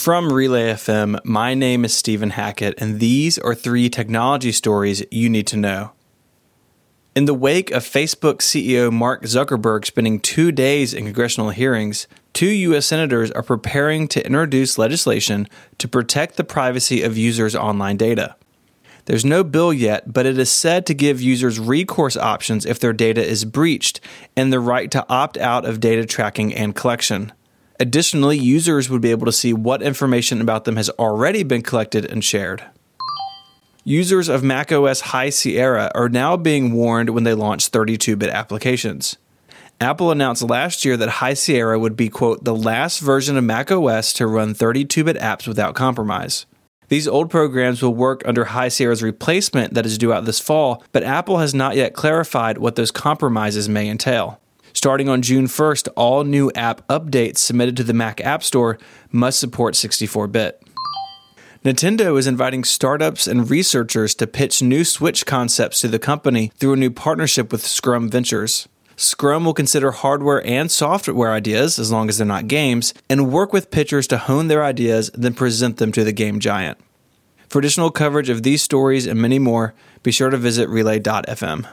From Relay FM, my name is Stephen Hackett, and these are three technology stories you need to know. In the wake of Facebook CEO Mark Zuckerberg spending two days in congressional hearings, two U.S. senators are preparing to introduce legislation to protect the privacy of users' online data. There's no bill yet, but it is said to give users recourse options if their data is breached and the right to opt out of data tracking and collection. Additionally, users would be able to see what information about them has already been collected and shared. Users of macOS High Sierra are now being warned when they launch 32 bit applications. Apple announced last year that High Sierra would be, quote, the last version of macOS to run 32 bit apps without compromise. These old programs will work under High Sierra's replacement that is due out this fall, but Apple has not yet clarified what those compromises may entail. Starting on June 1st, all new app updates submitted to the Mac App Store must support 64 bit. Nintendo is inviting startups and researchers to pitch new Switch concepts to the company through a new partnership with Scrum Ventures. Scrum will consider hardware and software ideas, as long as they're not games, and work with pitchers to hone their ideas, then present them to the game giant. For additional coverage of these stories and many more, be sure to visit relay.fm.